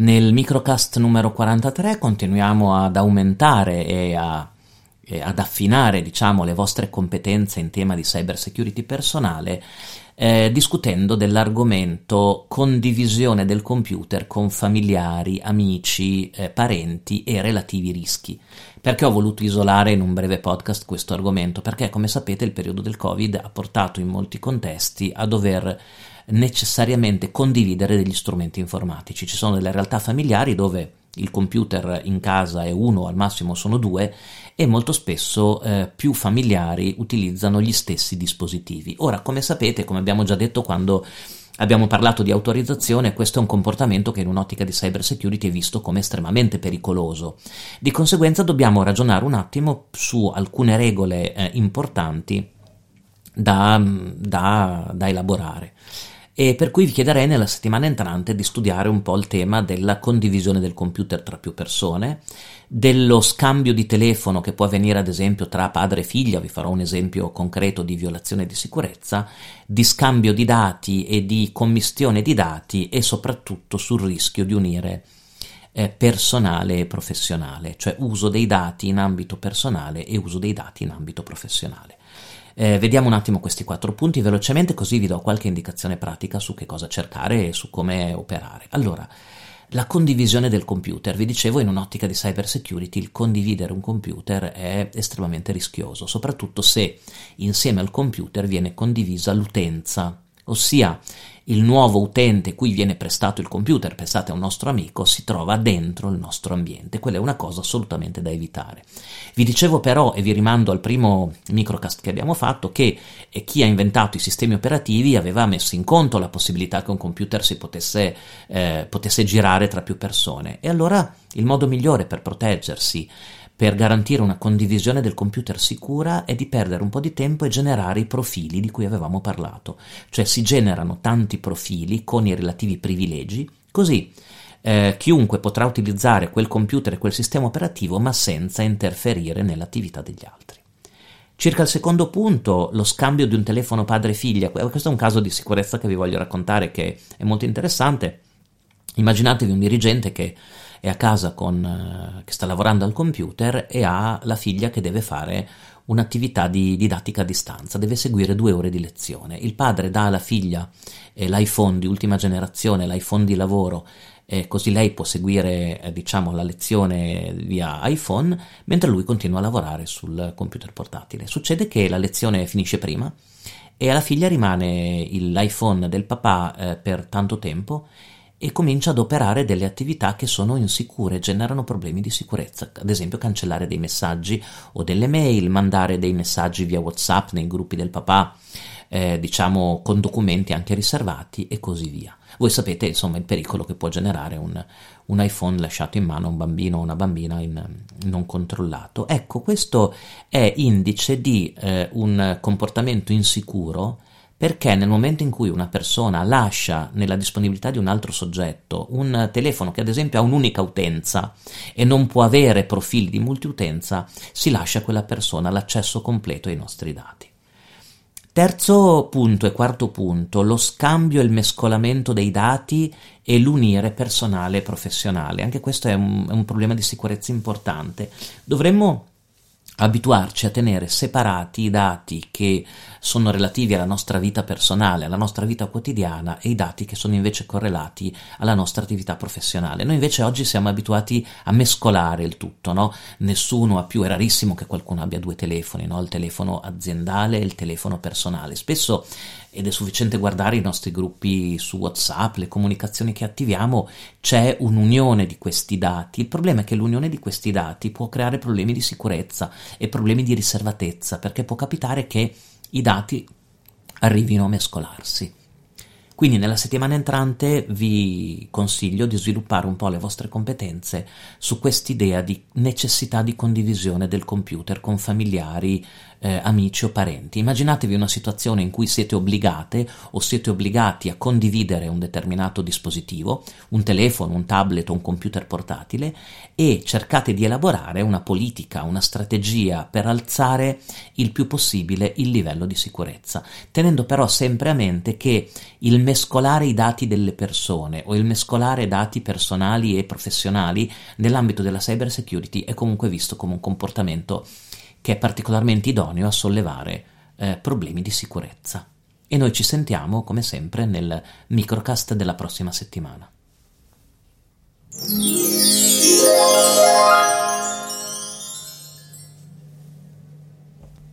Nel microcast numero 43 continuiamo ad aumentare e, a, e ad affinare diciamo, le vostre competenze in tema di cyber security personale eh, discutendo dell'argomento condivisione del computer con familiari, amici, eh, parenti e relativi rischi. Perché ho voluto isolare in un breve podcast questo argomento? Perché come sapete il periodo del Covid ha portato in molti contesti a dover necessariamente condividere degli strumenti informatici. Ci sono delle realtà familiari dove il computer in casa è uno, al massimo sono due, e molto spesso eh, più familiari utilizzano gli stessi dispositivi. Ora, come sapete, come abbiamo già detto quando abbiamo parlato di autorizzazione, questo è un comportamento che in un'ottica di cyber security è visto come estremamente pericoloso. Di conseguenza dobbiamo ragionare un attimo su alcune regole eh, importanti da, da, da elaborare e per cui vi chiederei nella settimana entrante di studiare un po' il tema della condivisione del computer tra più persone, dello scambio di telefono che può avvenire ad esempio tra padre e figlia, vi farò un esempio concreto di violazione di sicurezza, di scambio di dati e di commistione di dati e soprattutto sul rischio di unire eh, personale e professionale, cioè uso dei dati in ambito personale e uso dei dati in ambito professionale. Eh, vediamo un attimo questi quattro punti velocemente, così vi do qualche indicazione pratica su che cosa cercare e su come operare. Allora, la condivisione del computer. Vi dicevo, in un'ottica di cyber security, il condividere un computer è estremamente rischioso, soprattutto se insieme al computer viene condivisa l'utenza, ossia il nuovo utente cui viene prestato il computer, pensate a un nostro amico, si trova dentro il nostro ambiente. Quella è una cosa assolutamente da evitare. Vi dicevo però, e vi rimando al primo microcast che abbiamo fatto, che chi ha inventato i sistemi operativi aveva messo in conto la possibilità che un computer si potesse, eh, potesse girare tra più persone. E allora il modo migliore per proteggersi per garantire una condivisione del computer sicura è di perdere un po' di tempo e generare i profili di cui avevamo parlato, cioè si generano tanti profili con i relativi privilegi, così eh, chiunque potrà utilizzare quel computer e quel sistema operativo ma senza interferire nell'attività degli altri. Circa il secondo punto, lo scambio di un telefono padre-figlia, questo è un caso di sicurezza che vi voglio raccontare che è molto interessante. Immaginatevi un dirigente che è a casa con, eh, che sta lavorando al computer e ha la figlia che deve fare un'attività di didattica a distanza, deve seguire due ore di lezione. Il padre dà alla figlia eh, l'iPhone di ultima generazione, l'iPhone di lavoro, eh, così lei può seguire eh, diciamo, la lezione via iPhone, mentre lui continua a lavorare sul computer portatile. Succede che la lezione finisce prima e alla figlia rimane l'iPhone del papà per tanto tempo e comincia ad operare delle attività che sono insicure, generano problemi di sicurezza, ad esempio cancellare dei messaggi o delle mail, mandare dei messaggi via WhatsApp nei gruppi del papà, eh, diciamo con documenti anche riservati e così via. Voi sapete insomma il pericolo che può generare un, un iPhone lasciato in mano a un bambino o una bambina in, non controllato. Ecco, questo è indice di eh, un comportamento insicuro perché nel momento in cui una persona lascia nella disponibilità di un altro soggetto un telefono che ad esempio ha un'unica utenza e non può avere profili di multiutenza, si lascia a quella persona l'accesso completo ai nostri dati. Terzo punto e quarto punto, lo scambio e il mescolamento dei dati e l'unire personale e professionale. Anche questo è un, è un problema di sicurezza importante. Dovremmo abituarci a tenere separati i dati che sono relativi alla nostra vita personale, alla nostra vita quotidiana e i dati che sono invece correlati alla nostra attività professionale. Noi invece oggi siamo abituati a mescolare il tutto, no? Nessuno ha più, è rarissimo che qualcuno abbia due telefoni, no? Il telefono aziendale e il telefono personale. Spesso ed è sufficiente guardare i nostri gruppi su WhatsApp, le comunicazioni che attiviamo, c'è un'unione di questi dati. Il problema è che l'unione di questi dati può creare problemi di sicurezza e problemi di riservatezza, perché può capitare che i dati arrivino a mescolarsi. Quindi nella settimana entrante vi consiglio di sviluppare un po' le vostre competenze su quest'idea di necessità di condivisione del computer con familiari, eh, amici o parenti. Immaginatevi una situazione in cui siete obbligate o siete obbligati a condividere un determinato dispositivo, un telefono, un tablet o un computer portatile e cercate di elaborare una politica, una strategia per alzare il più possibile il livello di sicurezza, tenendo però sempre a mente che il mescolare i dati delle persone o il mescolare dati personali e professionali nell'ambito della cyber security è comunque visto come un comportamento che è particolarmente idoneo a sollevare eh, problemi di sicurezza. E noi ci sentiamo, come sempre, nel microcast della prossima settimana.